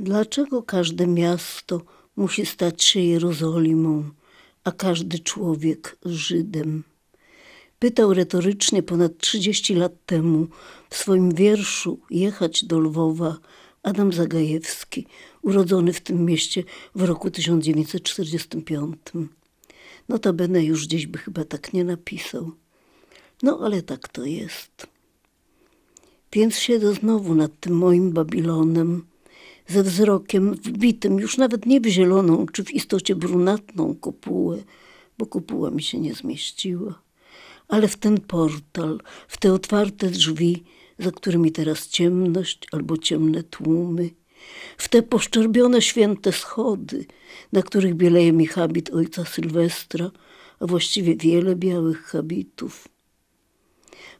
Dlaczego każde miasto musi stać się Jerozolimą, a każdy człowiek Żydem? Pytał retorycznie ponad 30 lat temu w swoim wierszu Jechać do Lwowa Adam Zagajewski, urodzony w tym mieście w roku 1945. Notabene już gdzieś by chyba tak nie napisał. No ale tak to jest. Więc siedzę znowu nad tym moim Babilonem, ze wzrokiem wbitym już nawet nie w zieloną, czy w istocie brunatną kopułę, bo kopuła mi się nie zmieściła, ale w ten portal, w te otwarte drzwi, za którymi teraz ciemność albo ciemne tłumy, w te poszczerbione święte schody, na których bieleje mi habit ojca Sylwestra, a właściwie wiele białych habitów.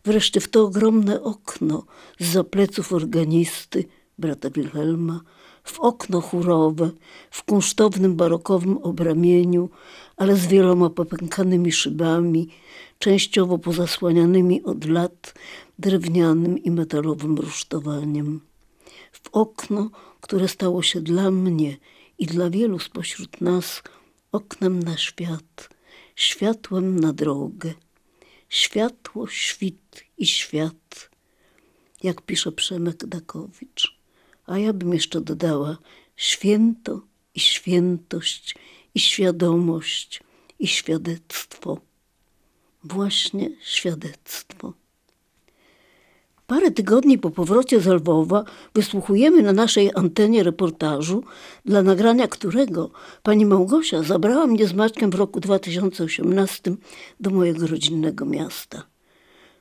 Wreszcie w to ogromne okno z zapleców organisty, brata Wilhelma, w okno chórowe, w kunsztownym barokowym obramieniu, ale z wieloma popękanymi szybami, częściowo pozasłanianymi od lat drewnianym i metalowym rusztowaniem. W okno, które stało się dla mnie i dla wielu spośród nas oknem na świat, światłem na drogę. Światło, świt i świat, jak pisze Przemek Dakowicz a ja bym jeszcze dodała święto i świętość i świadomość i świadectwo. Właśnie świadectwo. Parę tygodni po powrocie z Lwowa wysłuchujemy na naszej antenie reportażu, dla nagrania którego pani Małgosia zabrała mnie z Maćkiem w roku 2018 do mojego rodzinnego miasta.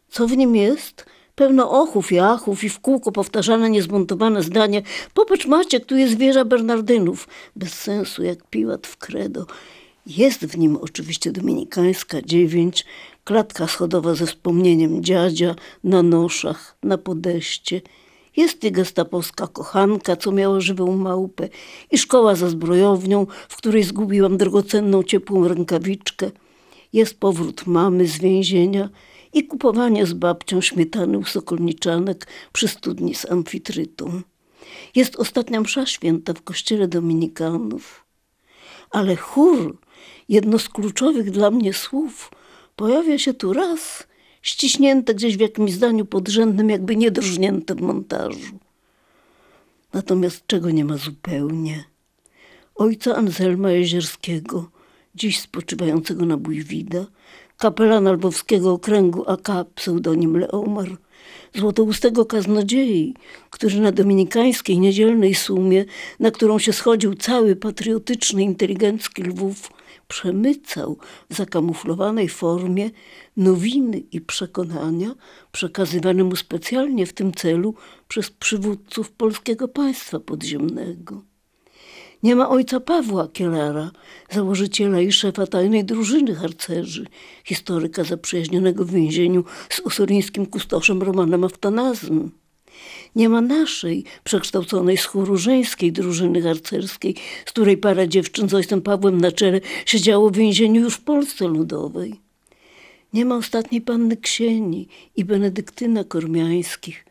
Co w nim jest? Pełno ochów i achów i w kółko powtarzane niezmontowane zdanie Popatrz Maciek, tu jest wieża Bernardynów. Bez sensu, jak piłat w credo. Jest w nim oczywiście dominikańska dziewięć, klatka schodowa ze wspomnieniem dziadzia na noszach, na podeście. Jest i gestapowska kochanka, co miała żywą małpę i szkoła za zbrojownią, w której zgubiłam drogocenną ciepłą rękawiczkę. Jest powrót mamy z więzienia – i kupowanie z babcią śmietany u sokolniczanek przy studni z amfitrytą. Jest ostatnia msza święta w kościele dominikanów. Ale chór, jedno z kluczowych dla mnie słów, pojawia się tu raz, ściśnięte gdzieś w jakimś zdaniu podrzędnym, jakby niedrożnięte w montażu. Natomiast czego nie ma zupełnie? Ojca Anselma Jezierskiego, dziś spoczywającego na Bójwida, kapelana lwowskiego okręgu AK, pseudonim Leomar, złotoustego kaznodziei, który na dominikańskiej niedzielnej sumie, na którą się schodził cały patriotyczny, inteligencki Lwów, przemycał w zakamuflowanej formie nowiny i przekonania przekazywane mu specjalnie w tym celu przez przywódców polskiego państwa podziemnego. Nie ma ojca Pawła Kielera, założyciela i szefa tajnej drużyny harcerzy, historyka zaprzyjaźnionego w więzieniu z usuryńskim kustoszem Romanem Aftanazem. Nie ma naszej, przekształconej z chóru żeńskiej drużyny harcerskiej, z której para dziewczyn z ojcem Pawłem na czele siedziało w więzieniu już w Polsce Ludowej. Nie ma ostatniej panny Ksieni i Benedyktyna Kormiańskich,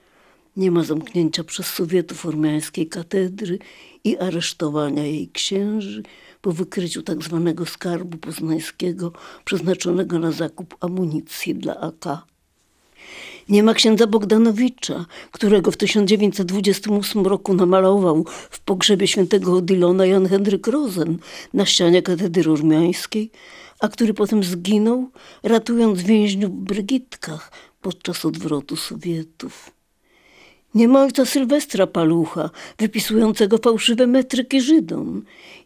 nie ma zamknięcia przez Sowietów ormiańskiej katedry i aresztowania jej księży po wykryciu tzw. Tak skarbu poznańskiego przeznaczonego na zakup amunicji dla AK. Nie ma księdza Bogdanowicza, którego w 1928 roku namalował w pogrzebie świętego Odylona Jan Henryk Rosen na ścianie katedry ormiańskiej, a który potem zginął, ratując więźniów w Brygitkach podczas odwrotu Sowietów. Nie ojca Sylwestra Palucha, wypisującego fałszywe metryki Żydom.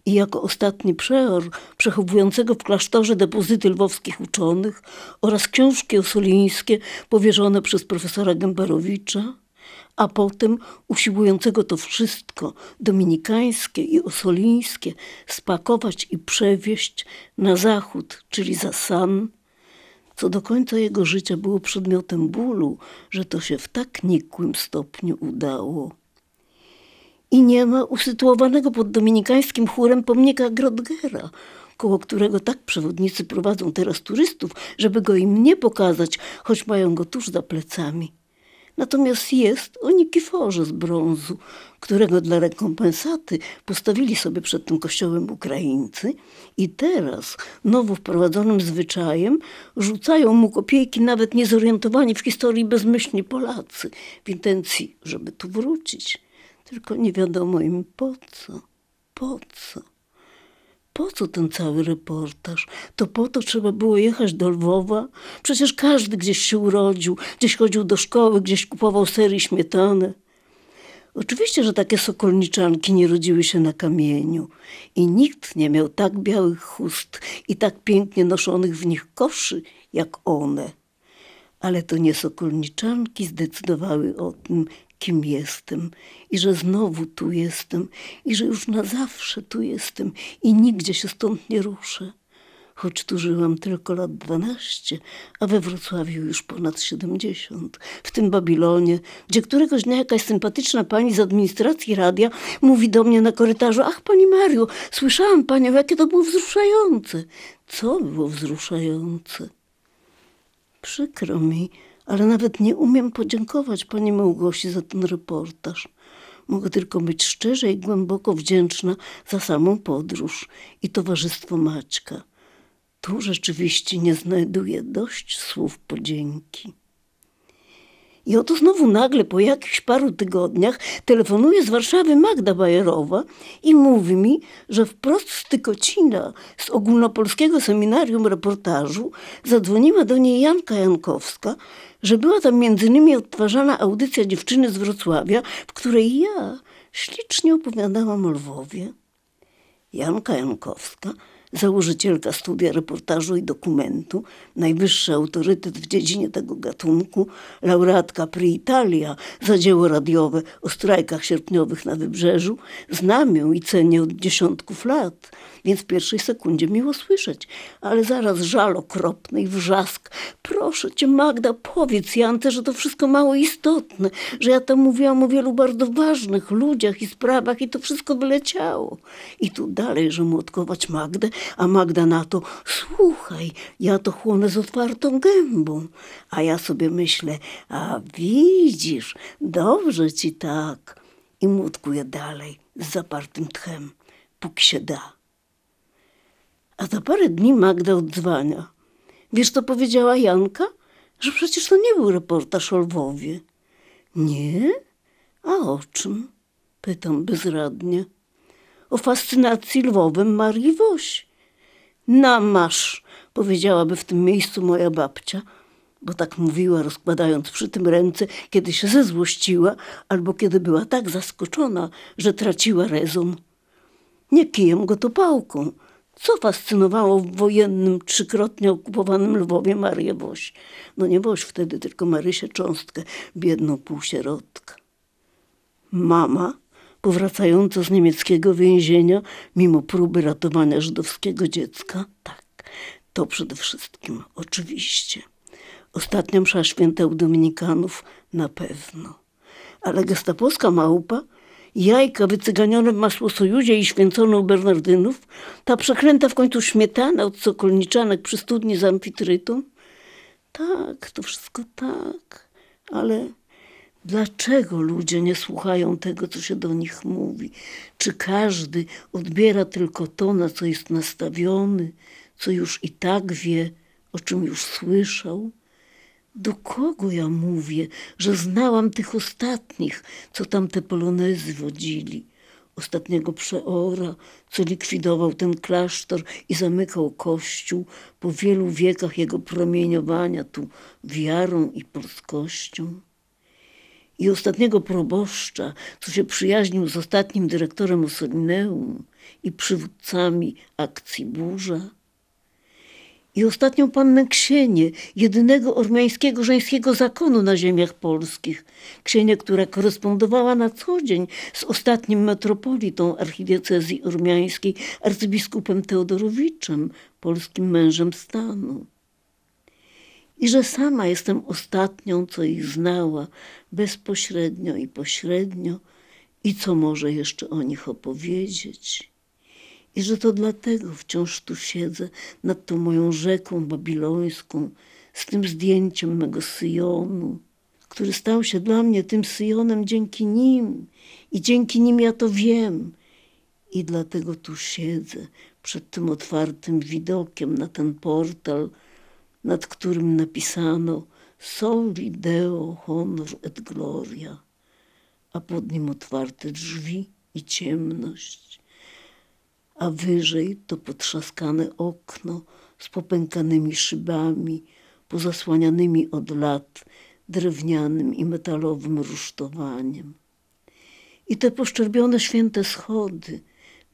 I jako ostatni przeor przechowującego w klasztorze depozyty lwowskich uczonych oraz książki osolińskie powierzone przez profesora Gębarowicza, a potem usiłującego to wszystko, dominikańskie i osolińskie, spakować i przewieźć na zachód, czyli za San, co do końca jego życia było przedmiotem bólu, że to się w tak nikłym stopniu udało. I nie ma usytuowanego pod dominikańskim chórem pomnika Grodgera, koło którego tak przewodnicy prowadzą teraz turystów, żeby go im nie pokazać, choć mają go tuż za plecami. Natomiast jest o Nikiforze z brązu, którego dla rekompensaty postawili sobie przed tym kościołem Ukraińcy i teraz nowo wprowadzonym zwyczajem rzucają mu kopiejki nawet niezorientowani w historii bezmyślni Polacy w intencji, żeby tu wrócić. Tylko nie wiadomo im po co, po co. Po co ten cały reportaż? To po to trzeba było jechać do Lwowa? Przecież każdy gdzieś się urodził, gdzieś chodził do szkoły, gdzieś kupował sery i śmietanę. Oczywiście, że takie sokolniczanki nie rodziły się na kamieniu i nikt nie miał tak białych chust i tak pięknie noszonych w nich koszy jak one. Ale to nie sokolniczanki zdecydowały o tym, kim jestem i że znowu tu jestem i że już na zawsze tu jestem i nigdzie się stąd nie ruszę. Choć tu żyłam tylko lat dwanaście, a we Wrocławiu już ponad siedemdziesiąt. W tym Babilonie, gdzie któregoś dnia jakaś sympatyczna pani z administracji radia mówi do mnie na korytarzu: Ach, pani Mario, słyszałam panią, jakie to było wzruszające. Co było wzruszające? Przykro mi, ale nawet nie umiem podziękować pani Małgosi za ten reportaż. Mogę tylko być szczerze i głęboko wdzięczna za samą podróż i towarzystwo Maćka. Tu rzeczywiście nie znajduję dość słów podzięki. I oto znowu nagle po jakichś paru tygodniach telefonuje z Warszawy Magda Bajerowa i mówi mi, że wprost z Tykocina, z ogólnopolskiego seminarium reportażu, zadzwoniła do niej Janka Jankowska, że była tam między innymi odtwarzana audycja dziewczyny z Wrocławia, w której ja ślicznie opowiadałam o Lwowie. Janka Jankowska założycielka studia reportażu i dokumentu, najwyższy autorytet w dziedzinie tego gatunku, laureatka Pri Italia za dzieło radiowe o strajkach sierpniowych na Wybrzeżu, znam ją i cenię od dziesiątków lat, więc w pierwszej sekundzie miło słyszeć, ale zaraz żal okropny i wrzask. Proszę cię Magda, powiedz Jance, że to wszystko mało istotne, że ja tam mówiłam o wielu bardzo ważnych ludziach i sprawach i to wszystko wyleciało. I tu dalej, że młotkować Magdę, a Magda na to, słuchaj, ja to chłonę z otwartą gębą. A ja sobie myślę, a widzisz, dobrze ci tak. I młotkuję dalej, z zapartym tchem, póki się da. A za parę dni Magda odzwania. Wiesz, co powiedziała Janka? Że przecież to nie był reportaż o Lwowie. Nie? A o czym? Pytam bezradnie. O fascynacji Lwowem Marii Woś. Na masz, powiedziałaby w tym miejscu moja babcia, bo tak mówiła, rozkładając przy tym ręce, kiedy się zezłościła albo kiedy była tak zaskoczona, że traciła rezon. Nie kijem go to pałką. Co fascynowało w wojennym, trzykrotnie okupowanym Lwowie Marię Woś? No nie Woś wtedy, tylko Marysię Cząstkę, biedną półsierotkę. Mama powracająca z niemieckiego więzienia, mimo próby ratowania żydowskiego dziecka? Tak, to przede wszystkim, oczywiście. Ostatnia msza święta u Dominikanów? Na pewno. Ale gestapowska małpa? Jajka wycyganione w masło sojuzie i święcone u Bernardynów? Ta przekręta w końcu śmietana od sokolniczanek przy studni z amfitrytą? Tak, to wszystko tak, ale Dlaczego ludzie nie słuchają tego, co się do nich mówi? Czy każdy odbiera tylko to, na co jest nastawiony, co już i tak wie, o czym już słyszał? Do kogo ja mówię, że znałam tych ostatnich, co tam te polonezy wodzili? Ostatniego przeora, co likwidował ten klasztor i zamykał kościół po wielu wiekach jego promieniowania tu wiarą i polskością? I ostatniego proboszcza, co się przyjaźnił z ostatnim dyrektorem Ossolineum i przywódcami akcji Burza, i ostatnią pannę Ksienię, jedynego ormiańskiego żeńskiego zakonu na ziemiach polskich. Ksienię, która korespondowała na co dzień z ostatnim metropolitą archidiecezji ormiańskiej, arcybiskupem Teodorowiczem, polskim mężem stanu i że sama jestem ostatnią, co ich znała bezpośrednio i pośrednio i co może jeszcze o nich opowiedzieć. I że to dlatego wciąż tu siedzę nad tą moją rzeką babilońską, z tym zdjęciem mego Syjonu, który stał się dla mnie tym Syjonem dzięki nim i dzięki nim ja to wiem. I dlatego tu siedzę przed tym otwartym widokiem na ten portal, nad którym napisano Soli Deo Honor et Gloria, a pod nim otwarte drzwi i ciemność, a wyżej to potrzaskane okno z popękanymi szybami, pozasłanianymi od lat drewnianym i metalowym rusztowaniem. I te poszczerbione święte schody,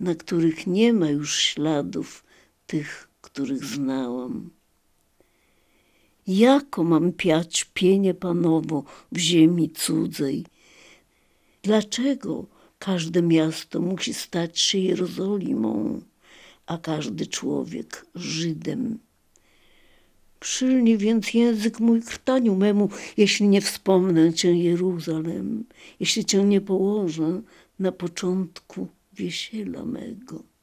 na których nie ma już śladów tych, których znałam. Jako mam piać pienie panowo w ziemi cudzej? Dlaczego każde miasto musi stać się Jerozolimą, a każdy człowiek Żydem? Przylni więc język mój krtaniu memu, jeśli nie wspomnę Cię Jeruzalem, jeśli Cię nie położę na początku wiesiela mego.